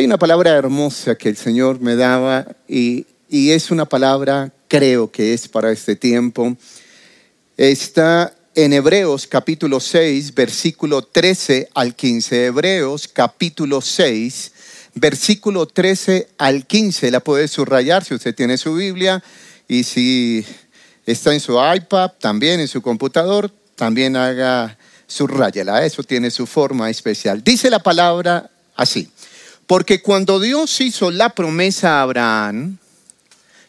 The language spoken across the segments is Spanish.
Hay una palabra hermosa que el Señor me daba y, es una palabra, creo que es para este tiempo. Está en Hebreos capítulo 6, versículo 13 al 15. Hebreos capítulo 6, versículo 13 al 15. La puede subrayar si usted tiene su Biblia y si está en su iPad, también en su computador, también haga subrayala. Eso tiene su forma especial. Dice la palabra así. Porque cuando Dios hizo la promesa a Abraham,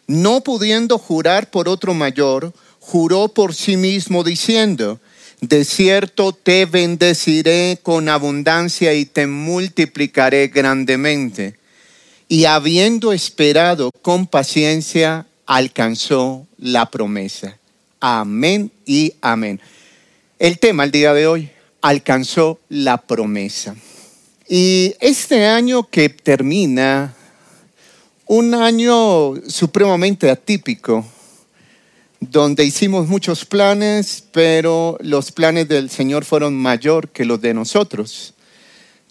no pudiendo jurar por otro mayor, juró por sí mismo diciendo, de cierto te bendeciré con abundancia y te multiplicaré grandemente. Y habiendo esperado con paciencia, alcanzó la promesa. Amén y amén. El tema el día de hoy, alcanzó la promesa. Y este año que termina, un año supremamente atípico, donde hicimos muchos planes, pero los planes del Señor fueron mayor que los de nosotros.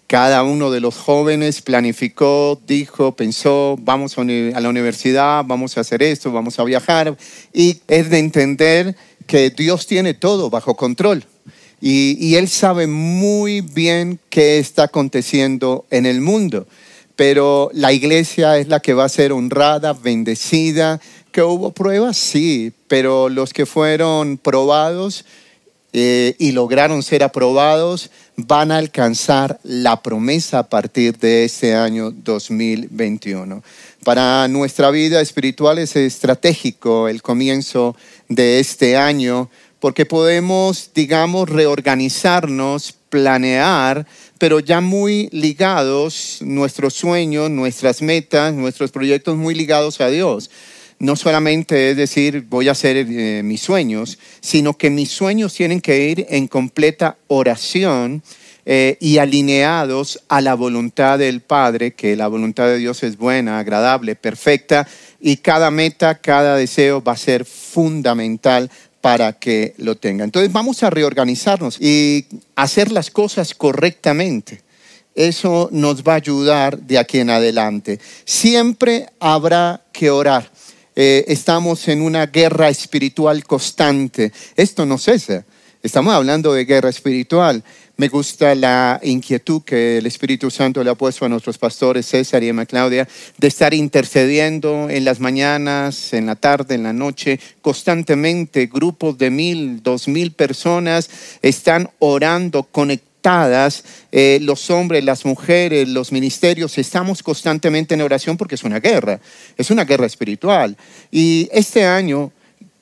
Cada uno de los jóvenes planificó, dijo, pensó, vamos a la universidad, vamos a hacer esto, vamos a viajar. Y es de entender que Dios tiene todo bajo control. Y, Él sabe muy bien qué está aconteciendo en el mundo. Pero la iglesia es la que va a ser honrada, bendecida, que hubo pruebas, sí, pero los que fueron probados eh, y lograron ser aprobados van a alcanzar la promesa a partir de este año 2021. Para nuestra vida espiritual es estratégico el comienzo de este año porque podemos, digamos, reorganizarnos, planear, pero ya muy ligados nuestros sueños, nuestras metas, nuestros proyectos muy ligados a Dios. No solamente es decir, voy a hacer eh, mis sueños, sino que mis sueños tienen que ir en completa oración eh, y alineados a la voluntad del Padre, que la voluntad de Dios es buena, agradable, perfecta, y cada meta, cada deseo va a ser fundamental para que lo tenga. Entonces vamos a reorganizarnos y hacer las cosas correctamente. Eso nos va a ayudar de aquí en adelante. Siempre habrá que orar. Eh, estamos en una guerra espiritual constante. Esto no cesa. Estamos hablando de guerra espiritual. Me gusta la inquietud que el Espíritu Santo le ha puesto a nuestros pastores César y Emma Claudia de estar intercediendo en las mañanas, en la tarde, en la noche, constantemente. Grupos de mil, dos mil personas están orando, conectados eh, los hombres, las mujeres, los ministerios, estamos constantemente en oración porque es una guerra, es una guerra espiritual. Y este año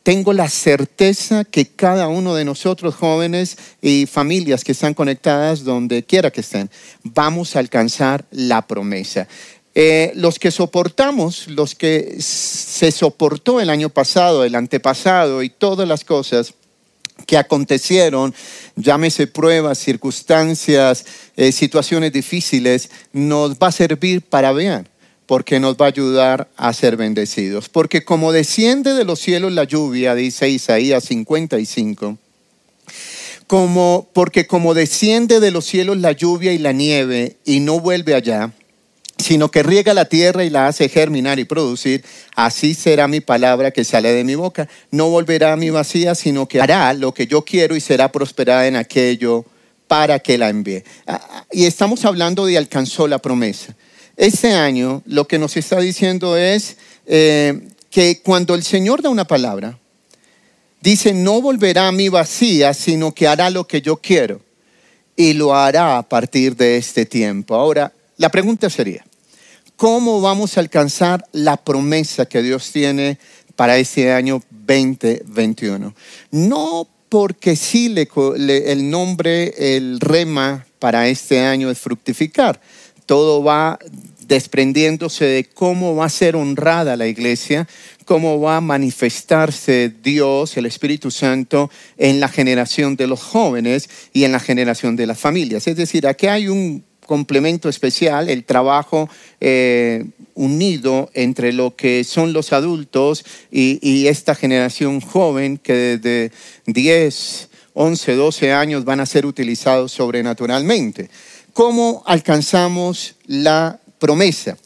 tengo la certeza que cada uno de nosotros, jóvenes y familias que están conectadas donde quiera que estén, vamos a alcanzar la promesa. Eh, los que soportamos, los que se soportó el año pasado, el antepasado y todas las cosas, que acontecieron, llámese pruebas, circunstancias, eh, situaciones difíciles, nos va a servir para bien, porque nos va a ayudar a ser bendecidos. Porque como desciende de los cielos la lluvia, dice Isaías 55, como, porque como desciende de los cielos la lluvia y la nieve y no vuelve allá, sino que riega la tierra y la hace germinar y producir, así será mi palabra que sale de mi boca. No volverá a mi vacía, sino que hará lo que yo quiero y será prosperada en aquello para que la envíe. Ah, ah, y estamos hablando de alcanzó la promesa. Este año lo que nos está diciendo es eh, que cuando el Señor da una palabra, dice, no volverá a mi vacía, sino que hará lo que yo quiero. Y lo hará a partir de este tiempo. Ahora, la pregunta sería, ¿cómo vamos a alcanzar la promesa que Dios tiene para este año 2021? No porque sí el nombre, el rema para este año es fructificar. Todo va desprendiéndose de cómo va a ser honrada la iglesia, cómo va a manifestarse Dios, el Espíritu Santo, en la generación de los jóvenes y en la generación de las familias. Es decir, aquí hay un complemento especial, el trabajo eh, unido entre lo que son los adultos y, esta generación joven que desde 10, 11, 12 años van a ser utilizados sobrenaturalmente. ¿Cómo alcanzamos la promesa.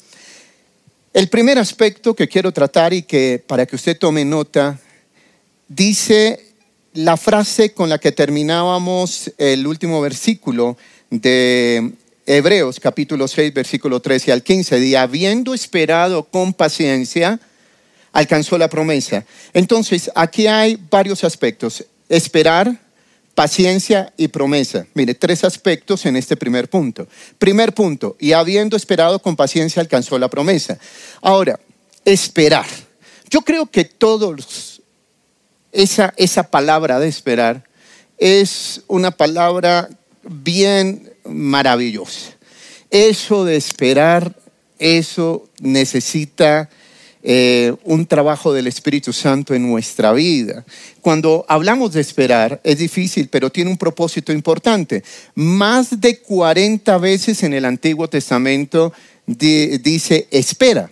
El primer aspecto que quiero tratar y que para que usted tome nota, dice la frase con la que terminábamos el último versículo de Hebreos capítulo 6, versículo 13 al 15, y habiendo esperado con paciencia, alcanzó la promesa. Entonces, aquí hay varios aspectos. Esperar, paciencia y promesa. Mire, tres aspectos en este primer punto. Primer punto, y habiendo esperado con paciencia alcanzó la promesa. Ahora, esperar. Yo creo que todos, esa, esa palabra de esperar es una palabra bien maravillosa. Eso de esperar, eso necesita eh, un trabajo del Espíritu Santo en nuestra vida. Cuando hablamos de esperar, es difícil, pero tiene un propósito importante. Más de 40 veces en el Antiguo Testamento dice espera.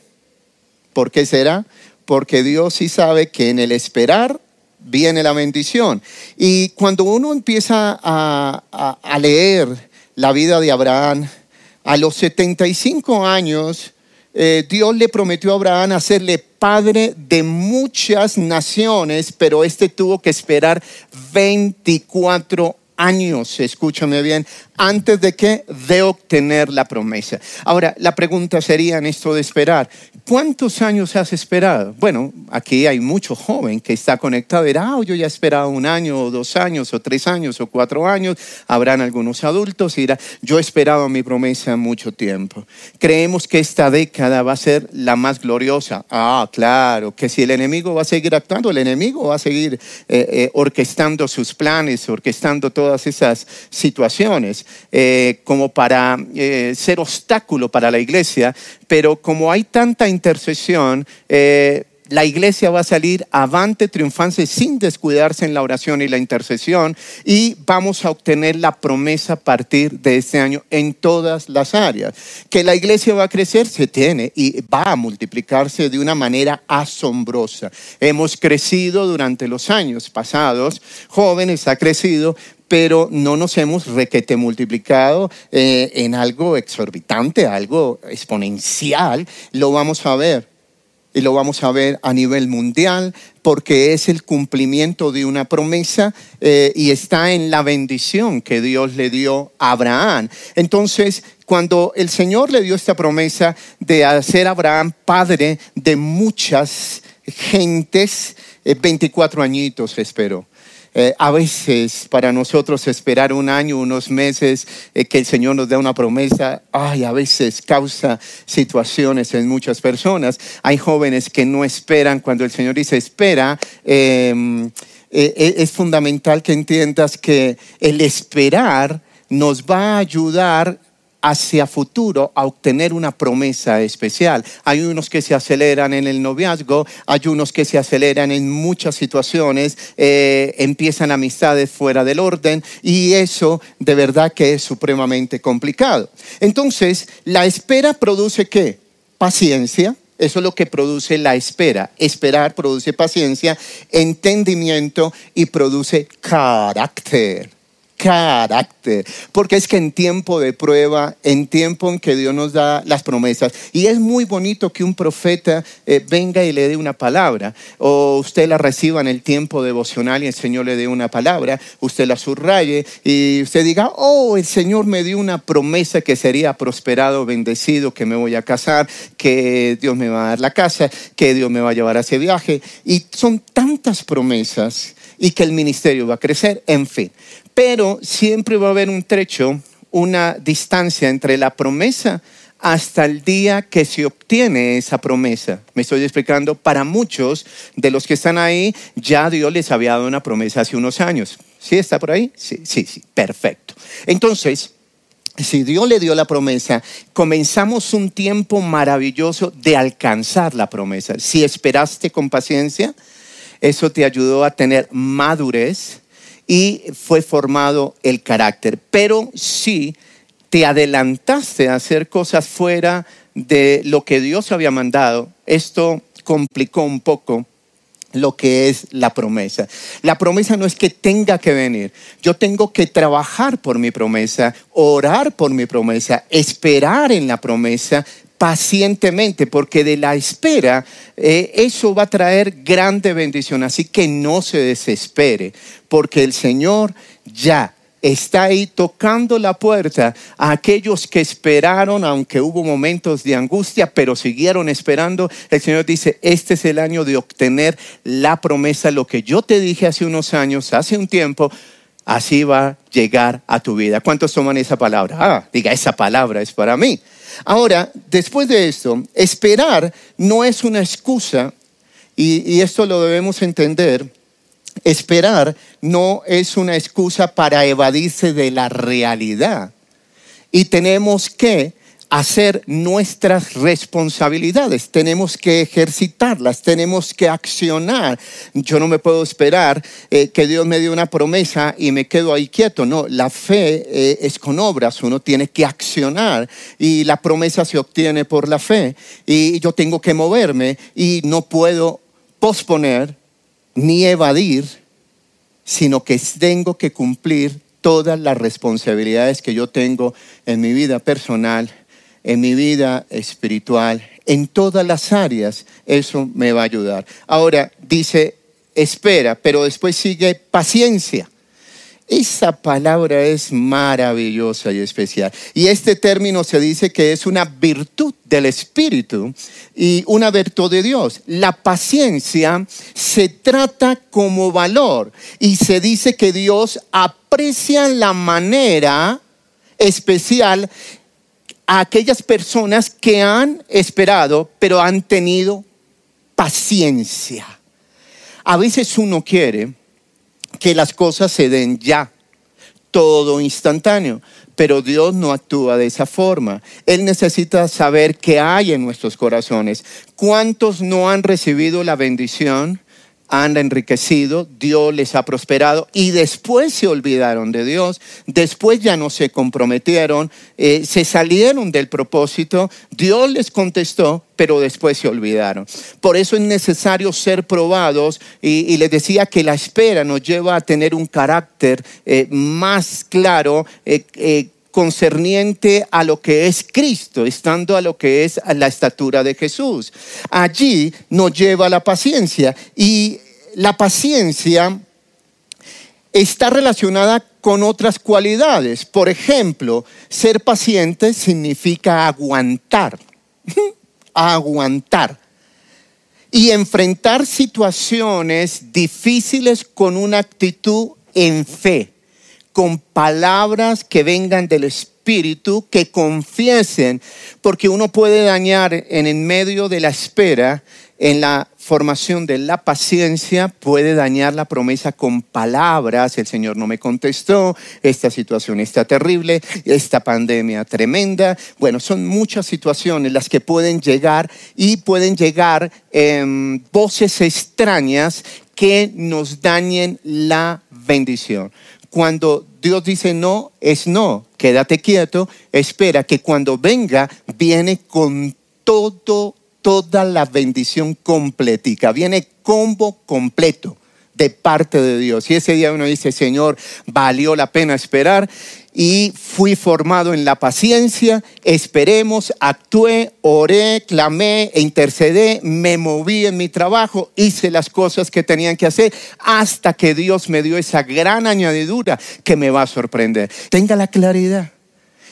¿Por qué será? Porque Dios sí sabe que en el esperar viene la bendición. Y cuando uno empieza a, a leer la vida de Abraham, a los 75 años, eh, Dios le prometió a Abraham hacerle padre de muchas naciones, pero este tuvo que esperar 24 años, escúchame bien, antes de que de obtener la promesa. Ahora, la pregunta sería en esto de esperar, ¿cuántos años has esperado? Bueno, aquí hay mucho joven que está conectado, dirá, ah, yo ya he esperado un año o dos años o tres años o cuatro años, habrán algunos adultos y dirá, yo he esperado mi promesa mucho tiempo. Creemos que esta década va a ser la más gloriosa. Ah, claro, que si el enemigo va a seguir actuando, el enemigo va a seguir eh, eh, orquestando sus planes, orquestando todo todas esas situaciones eh, como para eh, ser obstáculo para la iglesia, pero como hay tanta intercesión, eh, la iglesia va a salir avante, triunfante, sin descuidarse en la oración y la intercesión, y vamos a obtener la promesa a partir de este año en todas las áreas. Que la iglesia va a crecer, se tiene, y va a multiplicarse de una manera asombrosa. Hemos crecido durante los años pasados, jóvenes ha crecido, pero no nos hemos requete multiplicado eh, en algo exorbitante, algo exponencial. Lo vamos a ver y lo vamos a ver a nivel mundial porque es el cumplimiento de una promesa eh, y está en la bendición que Dios le dio a Abraham. Entonces, cuando el Señor le dio esta promesa de hacer a Abraham padre de muchas gentes, 24 eh, añitos esperó. Eh, a veces para nosotros esperar un año, unos meses, eh, que el Señor nos dé una promesa, ay, a veces causa situaciones en muchas personas. Hay jóvenes que no esperan cuando el Señor dice espera. Em, eh, es fundamental que entiendas que el esperar nos va a ayudar hacia futuro a obtener una promesa especial. Hay unos que se aceleran en el noviazgo, hay unos que se aceleran en muchas situaciones, eh, empiezan amistades fuera del orden y eso de verdad que es supremamente complicado. Entonces, la espera produce qué? Paciencia. Eso es lo que produce la espera. Esperar produce paciencia, entendimiento y produce carácter carácter. Porque es que en tiempo de prueba, en tiempo en que Dios nos da las promesas, y es muy bonito que un profeta eh, venga y le dé una palabra, o usted la reciba en el tiempo devocional y el Señor le dé una palabra, usted la subraye y usted diga, oh, el Señor me dio una promesa que sería prosperado, bendecido, que me voy a casar, que Dios me va a dar la casa, que Dios me va a llevar a ese viaje. Y son tantas promesas y que el ministerio va a crecer, en fin. Pero siempre va a haber un trecho, una distancia entre la promesa hasta el día que se obtiene esa promesa. Me estoy explicando, para muchos de los que están ahí, ya Dios les había dado una promesa hace unos años. ¿Sí está por ahí? Sí, sí, sí, perfecto. Entonces, si Dios le dio la promesa, comenzamos un tiempo maravilloso de alcanzar la promesa. Si esperaste con paciencia, eso te ayudó a tener madurez y fue formado el carácter. Pero si te adelantaste a hacer cosas fuera de lo que Dios había mandado, esto complicó un poco lo que es la promesa. La promesa no es que tenga que venir, yo tengo que trabajar por mi promesa, orar por mi promesa, esperar en la promesa, pacientemente, porque de la espera eh, eso va a traer grande bendición. Así que no se desespere, porque el Señor ya está ahí tocando la puerta a aquellos que esperaron, aunque hubo momentos de angustia, pero siguieron esperando. El Señor dice, este es el año de obtener la promesa, lo que yo te dije hace unos años, hace un tiempo, así va a llegar a tu vida. ¿Cuántos toman esa palabra? Ah, diga, esa palabra es para mí. Ahora, después de esto, esperar no es una excusa, y, esto lo debemos entender, esperar no es una excusa para evadirse de la realidad. Y tenemos que hacer nuestras responsabilidades, tenemos que ejercitarlas, tenemos que accionar. Yo no me puedo esperar eh, que Dios me dé una promesa y me quedo ahí quieto. No, la fe eh, es con obras, uno tiene que accionar y la promesa se obtiene por la fe y yo tengo que moverme y no puedo posponer ni evadir, sino que tengo que cumplir todas las responsabilidades que yo tengo en mi vida personal en mi vida espiritual, en todas las áreas, eso me va a ayudar. Ahora dice, espera, pero después sigue paciencia. Esa palabra es maravillosa y especial. Y este término se dice que es una virtud del Espíritu y una virtud de Dios. La paciencia se trata como valor y se dice que Dios aprecia la manera especial a aquellas personas que han esperado, pero han tenido paciencia. A veces uno quiere que las cosas se den ya, todo instantáneo, pero Dios no actúa de esa forma. Él necesita saber qué hay en nuestros corazones. ¿Cuántos no han recibido la bendición? Han enriquecido, Dios les ha prosperado y después se olvidaron de Dios, después ya no se comprometieron, eh, se salieron del propósito, Dios les contestó, pero después se olvidaron. Por eso es necesario ser probados y, les decía que la espera nos lleva a tener un carácter eh, más claro. Eh, concerniente a lo que es Cristo, estando a lo que es la estatura de Jesús. Allí nos lleva la paciencia y la paciencia está relacionada con otras cualidades. Por ejemplo, ser paciente significa aguantar, aguantar y enfrentar situaciones difíciles con una actitud en fe con palabras que vengan del Espíritu, que confiesen, porque uno puede dañar en el medio de la espera, en la formación de la paciencia, puede dañar la promesa con palabras, el Señor no me contestó, esta situación está terrible, esta pandemia tremenda. Bueno, son muchas situaciones las que pueden llegar y pueden llegar en voces extrañas que nos dañen la bendición. Cuando Dios dice no, es no. Quédate quieto, espera que cuando venga, viene con todo, toda la bendición completica. Viene combo completo de parte de Dios. Y ese día uno dice, Señor, valió la pena esperar y fui formado en la paciencia, esperemos, actué, oré, clamé e intercedé, me moví en mi trabajo, hice las cosas que tenían que hacer hasta que Dios me dio esa gran añadidura que me va a sorprender. Tenga la claridad,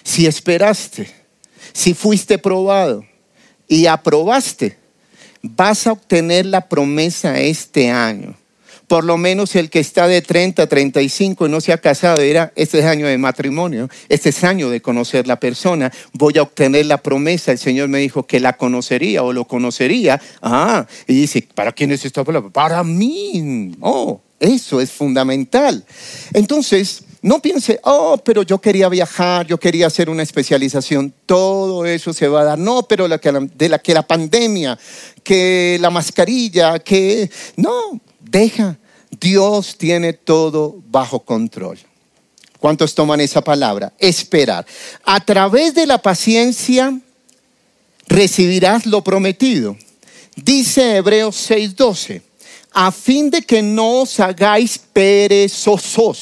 si esperaste, si fuiste probado y aprobaste, vas a obtener la promesa este año por lo menos el que está de 30, 35 y no se ha casado, dirá, este es año de matrimonio, este es año de conocer la persona, voy a obtener la promesa, el Señor me dijo que la conocería o lo conocería, ah, y dice, ¿para quién es esta palabra? Para mí, oh, eso es fundamental. Entonces, no piense, oh, pero yo quería viajar, yo quería hacer una especialización, todo eso se va a dar. No, pero de la que la pandemia, que la mascarilla, que... No, Deja, Dios tiene todo bajo control. ¿Cuántos toman esa palabra? Esperar. A través de la paciencia recibirás lo prometido. Dice Hebreos 6:12, a fin de que no os hagáis perezosos,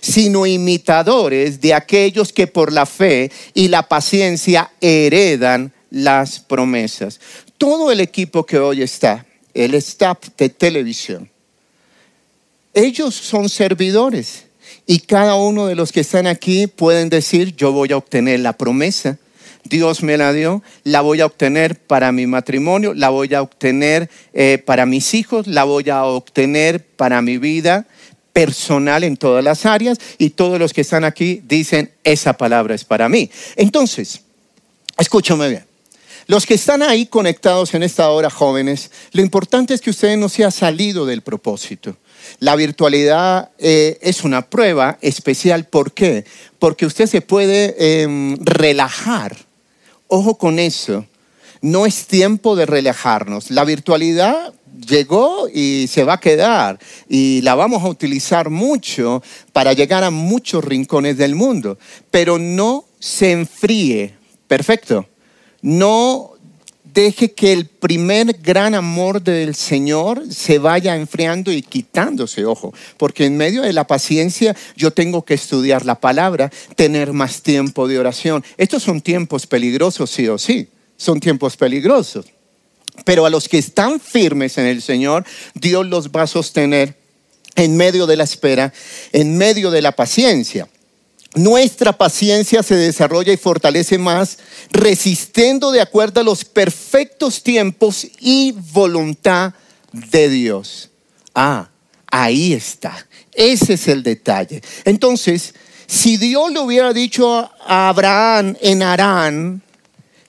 sino imitadores de aquellos que por la fe y la paciencia heredan las promesas. Todo el equipo que hoy está, el staff de televisión, ellos son servidores y cada uno de los que están aquí pueden decir, yo voy a obtener la promesa. Dios me la dio, la voy a obtener para mi matrimonio, la voy a obtener eh, para mis hijos, la voy a obtener para mi vida personal en todas las áreas y todos los que están aquí dicen, esa palabra es para mí. Entonces, escúchame bien. Los que están ahí conectados en esta hora, jóvenes, lo importante es que ustedes no se han salido del propósito. La virtualidad eh, es una prueba especial. ¿Por qué? Porque usted se puede em, relajar. Ojo con eso. No es tiempo de relajarnos. La virtualidad llegó y se va a quedar y la vamos a utilizar mucho para llegar a muchos rincones del mundo, pero no se enfríe. Perfecto no deje que el primer gran amor del Señor se vaya enfriando y quitándose, ojo, porque en medio de la paciencia yo tengo que estudiar la palabra, tener más tiempo de oración. Estos son tiempos peligrosos, sí o sí, son tiempos peligrosos. Pero a los que están firmes en el Señor, Dios los va a sostener en medio de la espera, en medio de la paciencia nuestra paciencia se desarrolla y fortalece más, resistiendo de acuerdo a los perfectos tiempos y voluntad de Dios. Ah, ahí está. Ese es el detalle. Entonces, si Dios le hubiera dicho a Abraham en Arán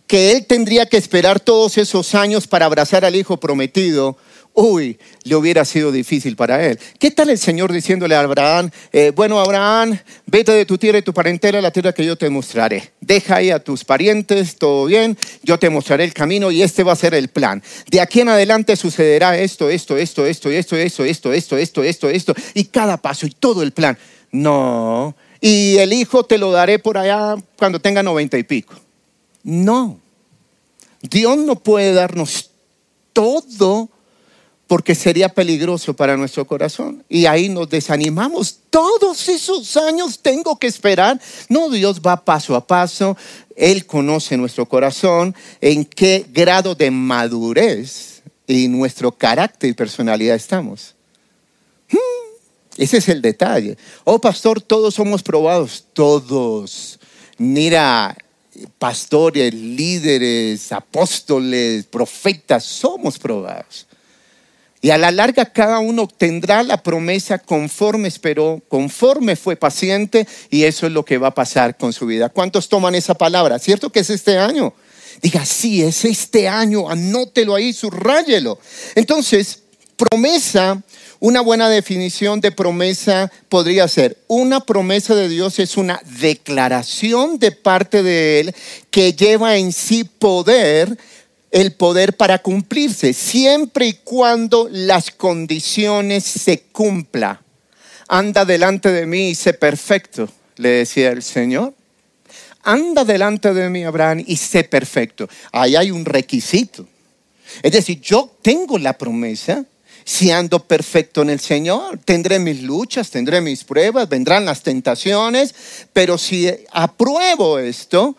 que él tendría que esperar todos esos años para abrazar al hijo prometido, uy, le hubiera sido difícil para él. ¿Qué tal el Señor diciéndole a Abraham, eh, bueno, Abraham, vete de tu tierra y tu parentela a la tierra que yo te mostraré. Deja ahí a tus parientes, todo bien, yo te mostraré el camino y este va a ser el plan. De aquí en adelante sucederá esto, esto, esto, esto, esto, esto, esto, esto, esto, esto, esto, y cada paso y todo el plan. No, y el hijo te lo daré por allá cuando tenga noventa y pico. No, Dios no puede darnos todo porque sería peligroso para nuestro corazón. Y ahí nos desanimamos. Todos esos años tengo que esperar. No, Dios va paso a paso. Él conoce nuestro corazón, en qué grado de madurez y nuestro carácter y personalidad estamos. Hmm, ese es el detalle. Oh, pastor, todos somos probados. Todos. Mira, pastores, líderes, apóstoles, profetas, somos probados. Y a la larga cada uno obtendrá la promesa conforme esperó, conforme fue paciente, y eso es lo que va a pasar con su vida. ¿Cuántos toman esa palabra? ¿Cierto que es este año? Diga, sí, es este año, anótelo ahí, subrayelo. Entonces, promesa, una buena definición de promesa podría ser, una promesa de Dios es una declaración de parte de Él que lleva en sí poder el poder para cumplirse, siempre y cuando las condiciones se cumplan. Anda delante de mí y sé perfecto, le decía el Señor. Anda delante de mí, Abraham, y sé perfecto. Ahí hay un requisito. Es decir, yo tengo la promesa, si ando perfecto en el Señor, tendré mis luchas, tendré mis pruebas, vendrán las tentaciones, pero si apruebo esto,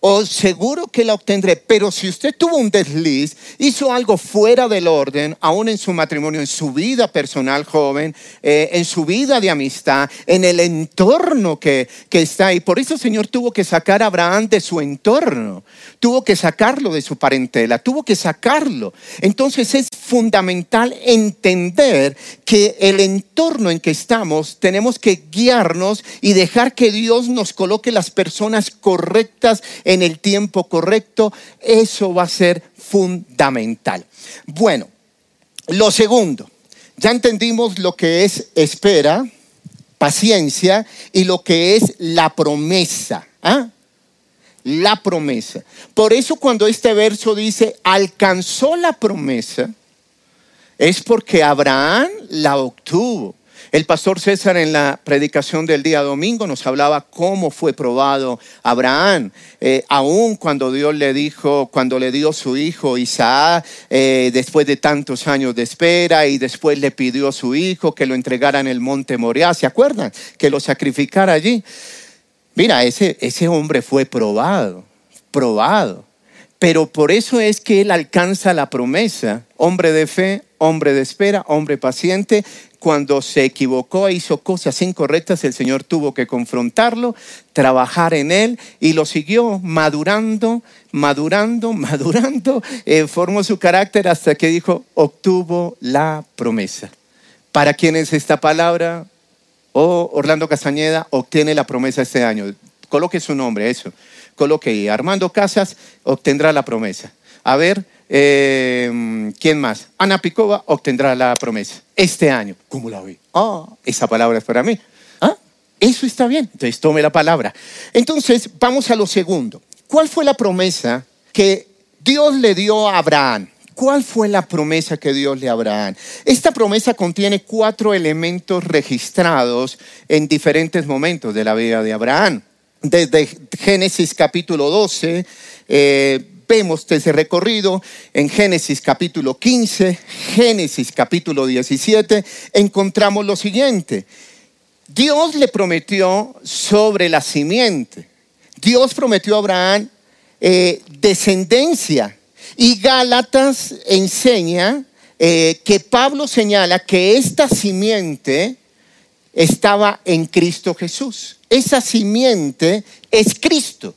o seguro que la obtendré. Pero si usted tuvo un desliz, hizo algo fuera del orden, aún en su matrimonio, en su vida personal joven, eh, en su vida de amistad, en el entorno que, que está ahí. Por eso el Señor tuvo que sacar a Abraham de su entorno, tuvo que sacarlo de su parentela, tuvo que sacarlo. Entonces es fundamental entender que el entorno en que estamos tenemos que guiarnos y dejar que Dios nos coloque las personas correctas el tiempo correcto, eso va a ser fundamental. Bueno, lo segundo, ya entendimos lo que es espera, paciencia y lo que es la promesa. ¿ah? La promesa. Por eso cuando este verso dice, alcanzó la promesa, es porque Abraham la obtuvo. El pastor César en la predicación del día domingo nos hablaba cómo fue probado Abraham, eh, aún cuando Dios le dijo, cuando le dio su hijo Isaac, eh, después de tantos años de espera y después le pidió a su hijo que lo entregara en el monte Moriah, ¿se acuerdan? Que lo sacrificara allí. Mira, ese, ese hombre fue probado, probado. Pero por eso es que él alcanza la promesa, hombre de fe, hombre de espera, hombre paciente, cuando se equivocó e hizo cosas incorrectas, el Señor tuvo que confrontarlo, trabajar en él y lo siguió madurando, madurando, madurando, eh, formó su carácter hasta que dijo, obtuvo la promesa. ¿Para quién es esta palabra? O Orlando Castañeda obtiene la promesa este año. Coloque su nombre, eso. Coloque ahí. Armando Casas obtendrá la promesa. A ver, eh, ¿quién más? Ana Picova obtendrá la promesa este año. ¿Cómo la vi? Ah, esa palabra es para mí. Ah, eso está bien. Entonces tome la palabra. Entonces, vamos a lo segundo. ¿Cuál fue la promesa que Dios le dio a Abraham? ¿Cuál fue la promesa que Dios le dio a Abraham? Esta promesa contiene cuatro elementos registrados en diferentes momentos de la vida de Abraham. Desde Génesis capítulo 12, eh, vemos ese recorrido en Génesis capítulo 15, Génesis capítulo 17, encontramos lo siguiente. Dios le prometió sobre la simiente. Dios prometió a Abraham eh, descendencia. Y Gálatas enseña eh, que Pablo señala que esta simiente estaba en Cristo Jesús. Esa simiente es Cristo.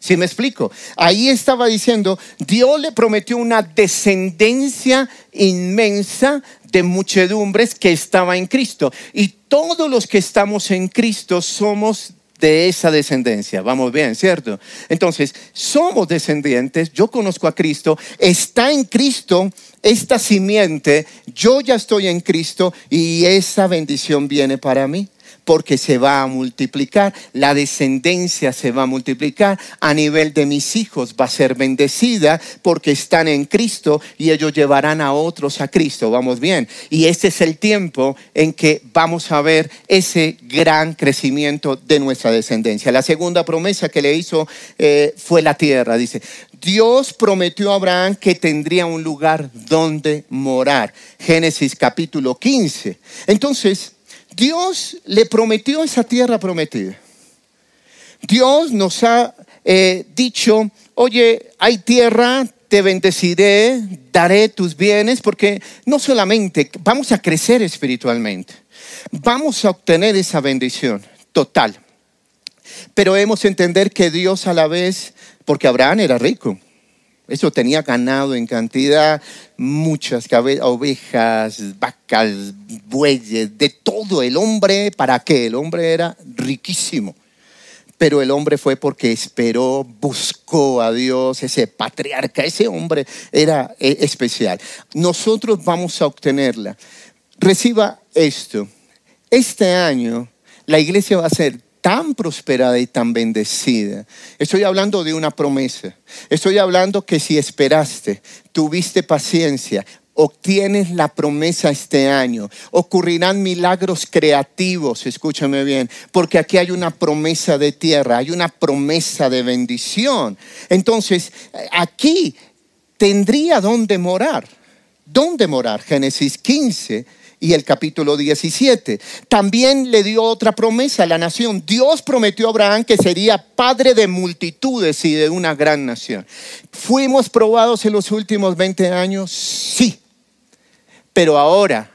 ¿Sí me explico? Ahí estaba diciendo, Dios le prometió una descendencia inmensa de muchedumbres que estaba en Cristo. Y todos los que estamos en Cristo somos de esa descendencia. Vamos bien, ¿cierto? Entonces, somos descendientes, yo conozco a Cristo, está en Cristo esta simiente, yo ya estoy en Cristo y esa bendición viene para mí porque se va a multiplicar, la descendencia se va a multiplicar, a nivel de mis hijos va a ser bendecida porque están en Cristo y ellos llevarán a otros a Cristo, vamos bien. Y este es el tiempo en que vamos a ver ese gran crecimiento de nuestra descendencia. La segunda promesa que le hizo eh, fue la tierra, dice, Dios prometió a Abraham que tendría un lugar donde morar. Génesis capítulo 15. Entonces, Dios le prometió esa tierra prometida. Dios nos ha eh, dicho, oye, hay tierra, te bendeciré, daré tus bienes, porque no solamente vamos a crecer espiritualmente, vamos a obtener esa bendición total. Pero hemos de entender que Dios a la vez, porque Abraham era rico, eso tenía ganado en cantidad, muchas ovejas, vacas, bueyes, de todo. El hombre, ¿para qué? El hombre era riquísimo. Pero el hombre fue porque esperó, buscó a Dios, ese patriarca, ese hombre era eh, especial. Nosotros vamos a obtenerla. Reciba esto. Este año la iglesia va a ser tan prosperada y tan bendecida. Estoy hablando de una promesa. Estoy hablando que si esperaste, tuviste paciencia, obtienes la promesa este año. Ocurrirán milagros creativos, escúchame bien, porque aquí hay una promesa de tierra, hay una promesa de bendición. Entonces, aquí tendría dónde morar. ¿Dónde morar? Génesis 15 y el capítulo 17. También le dio otra promesa a la nación. Dios prometió a Abraham que sería padre de multitudes y de una gran nación. ¿Fuimos probados en los últimos 20 años? Sí. Pero ahora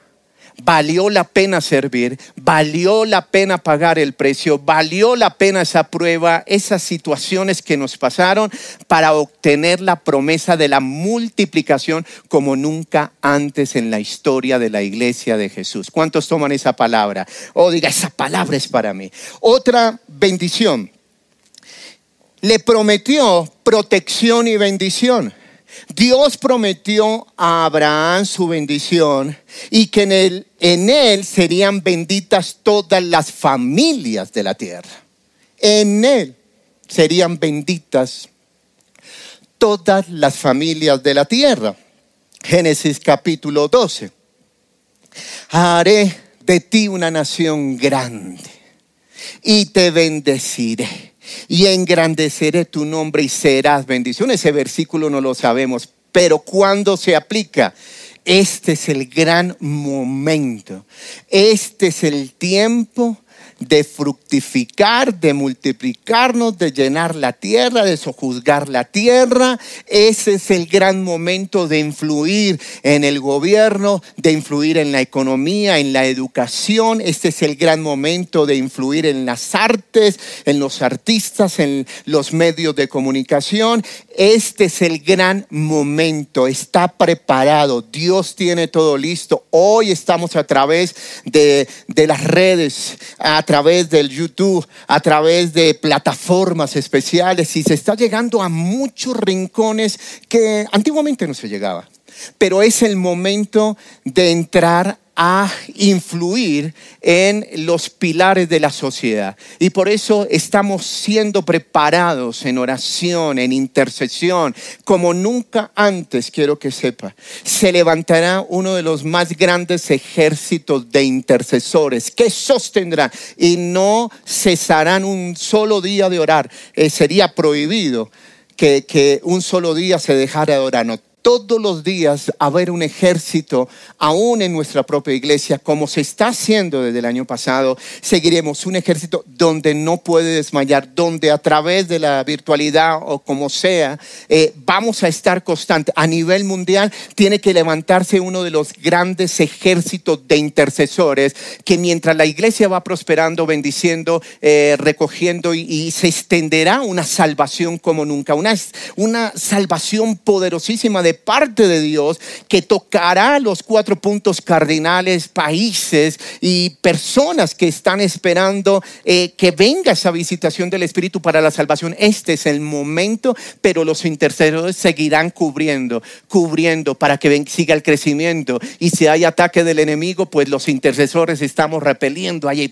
valió la pena servir, valió la pena pagar el precio, valió la pena esa prueba, esas situaciones que nos pasaron para obtener la promesa de la multiplicación como nunca antes en la historia de la iglesia de Jesús. ¿Cuántos toman esa palabra? Oh, diga, esa palabra es para mí. Otra bendición. Le prometió protección y bendición. Dios prometió a Abraham su bendición y que en él, en él serían benditas todas las familias de la tierra. En él serían benditas todas las familias de la tierra. Génesis capítulo 12. Haré de ti una nación grande y te bendeciré y engrandeceré tu nombre y serás bendición. Ese versículo no lo sabemos, pero cuando se aplica, este es el gran momento, este es el tiempo de fructificar, de multiplicarnos, de llenar la tierra, de sojuzgar la tierra. Ese es el gran momento de influir en el gobierno, de influir en la economía, en la educación. Este es el gran momento de influir en las artes, en los artistas, en los medios de comunicación. Este es el gran momento. Está preparado. Dios tiene todo listo. Hoy estamos a través de, de las redes, a través del YouTube, a través de plataformas especiales y se está llegando a muchos rincones que antiguamente no se llegaba. Pero es el momento de entrar a influir en los pilares de la sociedad. Y por eso estamos siendo preparados en oración, en intercesión, como nunca antes, quiero que sepa. Se levantará uno de los más grandes ejércitos de intercesores que sostendrán y no cesarán un solo día de orar. Eh, sería prohibido que, que, un solo día se dejara de orar. Todos los días haber un ejército, aún en nuestra propia iglesia, como se está haciendo desde el año pasado, seguiremos un ejército donde no puede desmayar, donde a través de la virtualidad o como sea, eh, vamos a estar constantes. A nivel mundial tiene que levantarse uno de los grandes ejércitos de intercesores que mientras la iglesia va prosperando, bendiciendo, eh, recogiendo y, se extenderá una salvación como nunca, una, una salvación poderosísima de parte de Dios que tocará los cuatro puntos cardinales, países y personas que están esperando eh, que venga esa visitación del Espíritu para la salvación. Este es el momento, pero los intercesores seguirán cubriendo, cubriendo para que siga el crecimiento. Y si hay ataque del enemigo, pues los intercesores estamos repeliendo ahí,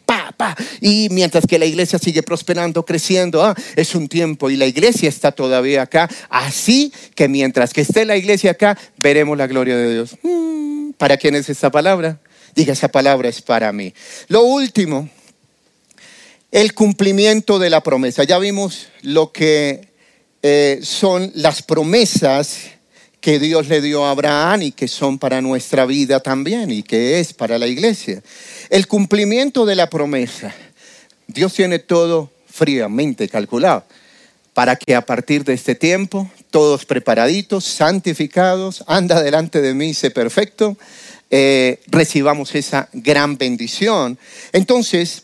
Y mientras que la iglesia sigue prosperando, creciendo, ah, es un tiempo y la iglesia está todavía acá. Así que mientras que esté la iglesia, iglesia acá, veremos la gloria de Dios. Mm, ¿Para quién es esta palabra? Diga, esa palabra es para mí. Lo último, el cumplimiento de la promesa. Ya vimos lo que eh, son las promesas que Dios le dio a Abraham y que son para nuestra vida también y que es para la iglesia. El cumplimiento de la promesa. Dios tiene todo fríamente calculado para que a partir de este tiempo, todos preparaditos, santificados, anda delante de mí, sé perfecto, eh, recibamos esa gran bendición. Entonces,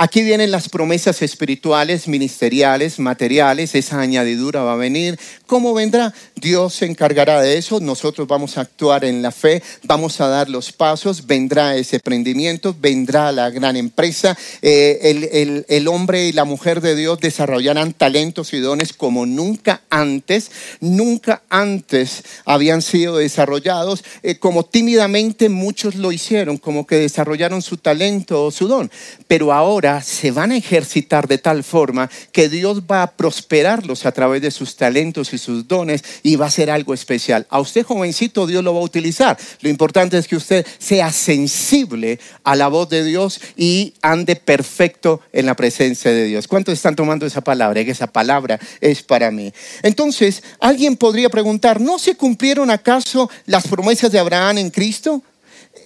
Aquí vienen las promesas espirituales, ministeriales, materiales, esa añadidura va a venir. ¿Cómo vendrá? Dios se encargará de eso, nosotros vamos a actuar en la fe, vamos a dar los pasos, vendrá ese emprendimiento, vendrá la gran empresa, eh, el, el, hombre y la mujer de Dios desarrollarán talentos y dones como nunca antes, nunca antes habían sido desarrollados, eh, como tímidamente muchos lo hicieron, como que desarrollaron su talento o su don, pero ahora se van a ejercitar de tal forma que Dios va a prosperarlos a través de sus talentos y sus dones y va a ser algo especial. A usted jovencito Dios lo va a utilizar. Lo importante es que usted sea sensible a la voz de Dios y ande perfecto en la presencia de Dios. ¿Cuántos están tomando esa palabra? Que esa palabra es para mí. Entonces, alguien podría preguntar, ¿no se cumplieron acaso las promesas de Abraham en Cristo?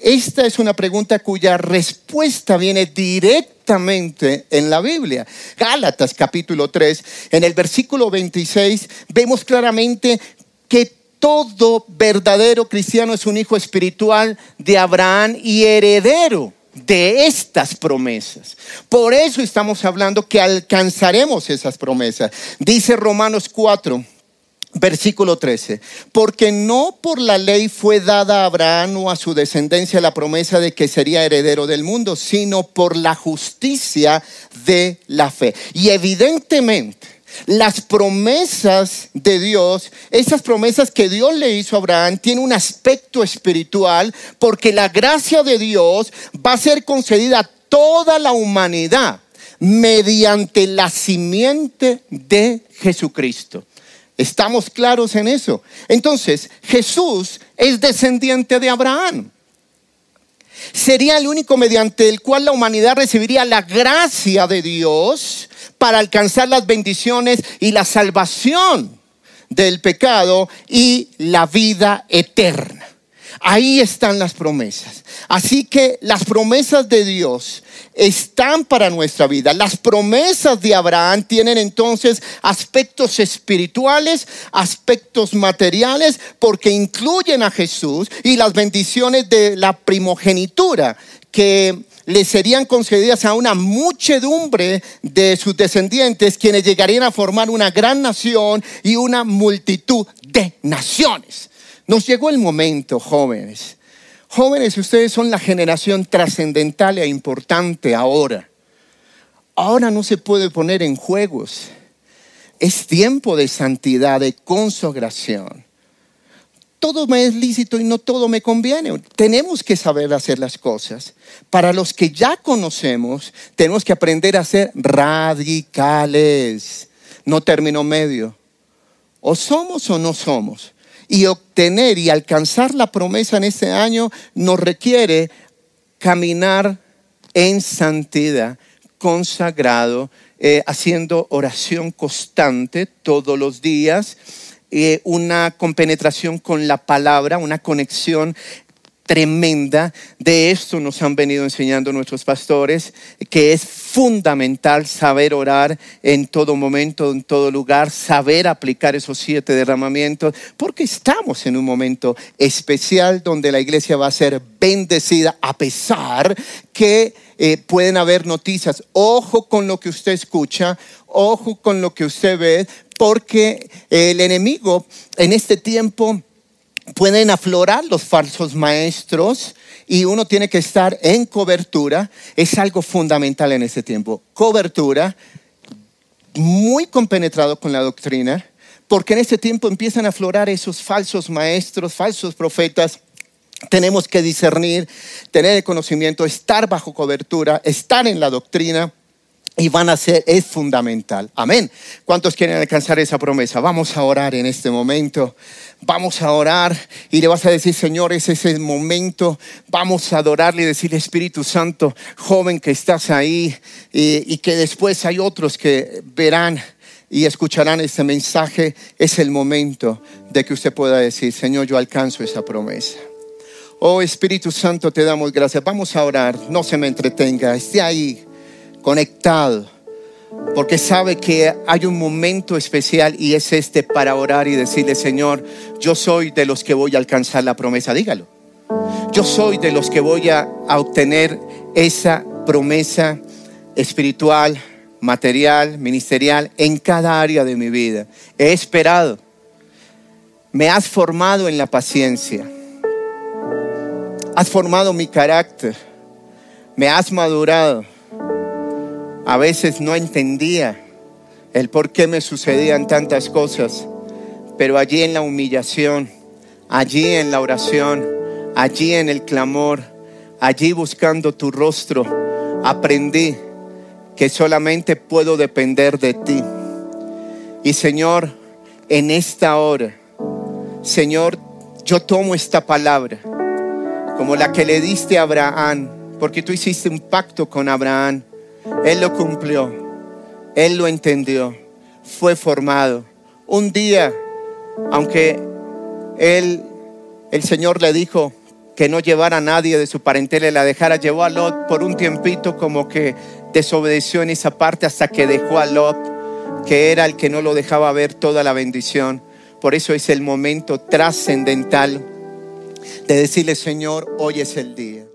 Esta es una pregunta cuya respuesta viene directamente en la Biblia. Gálatas capítulo 3, en el versículo 26, vemos claramente que todo verdadero cristiano es un hijo espiritual de Abraham y heredero de estas promesas. Por eso estamos hablando que alcanzaremos esas promesas. Dice Romanos 4, Versículo 13. Porque no por la ley fue dada a Abraham o a su descendencia la promesa de que sería heredero del mundo, sino por la justicia de la fe. Y evidentemente, las promesas de Dios, esas promesas que Dios le hizo a Abraham, tienen un aspecto espiritual porque la gracia de Dios va a ser concedida a toda la humanidad mediante la simiente de Jesucristo. ¿Estamos claros en eso? Entonces, Jesús es descendiente de Abraham. sería el único mediante el cual la humanidad recibiría la gracia de Dios para alcanzar las bendiciones y la salvación del pecado y la vida eterna. Ahí están las promesas. Así que las promesas de Dios están para nuestra vida. Las promesas de Abraham tienen entonces aspectos espirituales, aspectos materiales, porque incluyen a Jesús y las bendiciones de la primogenitura que le serían concedidas a una muchedumbre de sus descendientes, quienes llegarían a formar una gran nación y una multitud de naciones. Nos llegó el momento, jóvenes. Jóvenes, ustedes son la generación trascendental e importante ahora. Ahora no se puede poner en juegos. Es tiempo de santidad, de consagración. Todo me es lícito y no todo me conviene. Tenemos que saber hacer las cosas. Para los que ya conocemos, tenemos que aprender a ser radicales, no término medio. O somos o no somos y obtener y alcanzar la promesa en este año nos requiere caminar en santidad, consagrado, eh, haciendo oración constante todos los días, eh, una compenetración con la palabra, una conexión tremenda. De esto nos han venido enseñando nuestros pastores, que es fundamental saber orar en todo momento, en todo lugar, saber aplicar esos siete derramamientos, porque estamos en un momento especial donde la iglesia va a ser bendecida a pesar que eh, pueden haber noticias. Ojo con lo que usted escucha, ojo con lo que usted ve, porque el enemigo en este tiempo pueden aflorar los falsos maestros y uno tiene que estar en cobertura. Es algo fundamental en este tiempo. Cobertura, muy compenetrado con la doctrina, porque en este tiempo empiezan a aflorar esos falsos maestros, falsos profetas. Tenemos que discernir, tener el conocimiento, estar bajo cobertura, estar en la doctrina y van a ser, es fundamental. Amén. ¿Cuántos quieren alcanzar esa promesa? Vamos a orar en este momento. Vamos a orar y le vas a decir, Señor, ese es el momento. Vamos a adorarle y decirle, Espíritu Santo, joven que estás ahí y, que después hay otros que verán y escucharán este mensaje. Es el momento de que usted pueda decir, Señor, yo alcanzo esa promesa. Oh Espíritu Santo, te damos gracias. Vamos a orar. No se me entretenga. Esté ahí conectado, porque sabe que hay un momento especial y es este para orar y decirle, Señor, yo soy de los que voy a alcanzar la promesa, dígalo. Yo soy de los que voy a, obtener esa promesa espiritual, material, ministerial, en cada área de mi vida. He esperado. Me has formado en la paciencia. Has formado mi carácter. Me has madurado. A veces no entendía el por qué me sucedían tantas cosas, pero allí en la humillación, allí en la oración, allí en el clamor, allí buscando tu rostro, aprendí que solamente puedo depender de ti. Y Señor, en esta hora, Señor, yo tomo esta palabra como la que le diste a Abraham, porque tú hiciste un pacto con Abraham él lo cumplió, Él lo entendió, fue formado. Un día, aunque Él, el Señor le dijo que no llevara a nadie de su parentela y la dejara, llevó a Lot por un tiempito como que desobedeció en esa parte hasta que dejó a Lot, que era el que no lo dejaba ver toda la bendición. Por eso es el momento trascendental de decirle, Señor, hoy es el día.